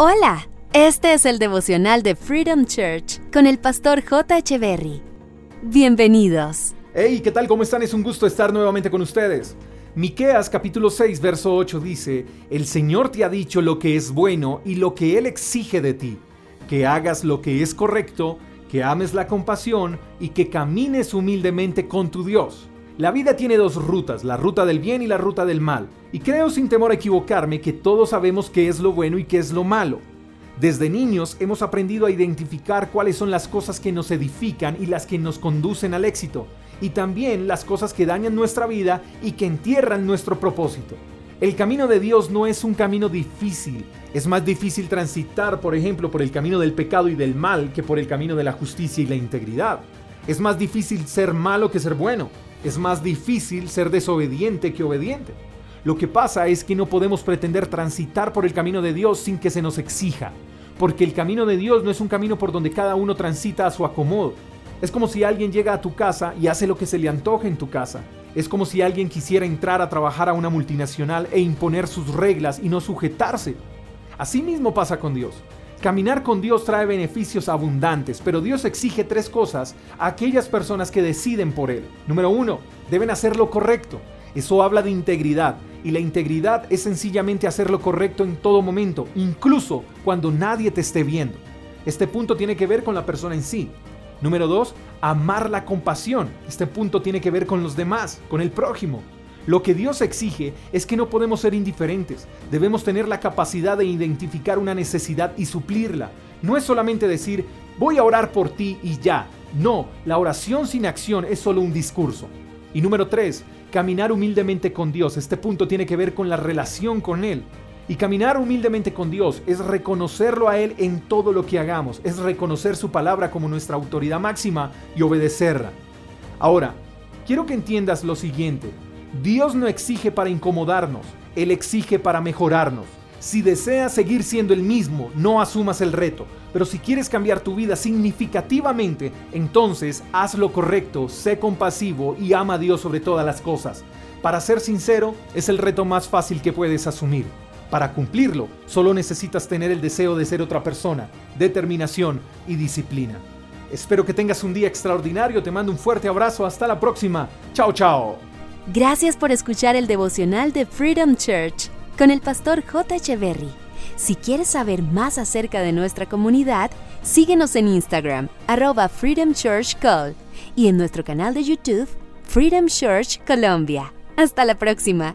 Hola, este es el devocional de Freedom Church con el pastor J. Berry. Bienvenidos. Hey, ¿qué tal? ¿Cómo están? Es un gusto estar nuevamente con ustedes. Miqueas capítulo 6, verso 8 dice, El Señor te ha dicho lo que es bueno y lo que Él exige de ti, que hagas lo que es correcto, que ames la compasión y que camines humildemente con tu Dios. La vida tiene dos rutas, la ruta del bien y la ruta del mal. Y creo sin temor a equivocarme que todos sabemos qué es lo bueno y qué es lo malo. Desde niños hemos aprendido a identificar cuáles son las cosas que nos edifican y las que nos conducen al éxito, y también las cosas que dañan nuestra vida y que entierran nuestro propósito. El camino de Dios no es un camino difícil, es más difícil transitar, por ejemplo, por el camino del pecado y del mal que por el camino de la justicia y la integridad. Es más difícil ser malo que ser bueno es más difícil ser desobediente que obediente. Lo que pasa es que no podemos pretender transitar por el camino de Dios sin que se nos exija, porque el camino de Dios no es un camino por donde cada uno transita a su acomodo. Es como si alguien llega a tu casa y hace lo que se le antoje en tu casa. Es como si alguien quisiera entrar a trabajar a una multinacional e imponer sus reglas y no sujetarse. Así mismo pasa con Dios. Caminar con Dios trae beneficios abundantes, pero Dios exige tres cosas a aquellas personas que deciden por Él. Número uno, deben hacer lo correcto. Eso habla de integridad, y la integridad es sencillamente hacer lo correcto en todo momento, incluso cuando nadie te esté viendo. Este punto tiene que ver con la persona en sí. Número dos, amar la compasión. Este punto tiene que ver con los demás, con el prójimo. Lo que Dios exige es que no podemos ser indiferentes, debemos tener la capacidad de identificar una necesidad y suplirla. No es solamente decir, voy a orar por ti y ya. No, la oración sin acción es solo un discurso. Y número 3, caminar humildemente con Dios. Este punto tiene que ver con la relación con Él. Y caminar humildemente con Dios es reconocerlo a Él en todo lo que hagamos, es reconocer su palabra como nuestra autoridad máxima y obedecerla. Ahora, quiero que entiendas lo siguiente. Dios no exige para incomodarnos, Él exige para mejorarnos. Si deseas seguir siendo el mismo, no asumas el reto, pero si quieres cambiar tu vida significativamente, entonces haz lo correcto, sé compasivo y ama a Dios sobre todas las cosas. Para ser sincero, es el reto más fácil que puedes asumir. Para cumplirlo, solo necesitas tener el deseo de ser otra persona, determinación y disciplina. Espero que tengas un día extraordinario, te mando un fuerte abrazo, hasta la próxima. Chao, chao. Gracias por escuchar el devocional de Freedom Church con el pastor J. Echeverry. Si quieres saber más acerca de nuestra comunidad, síguenos en Instagram, arroba Freedom Church Call, y en nuestro canal de YouTube, Freedom Church Colombia. Hasta la próxima.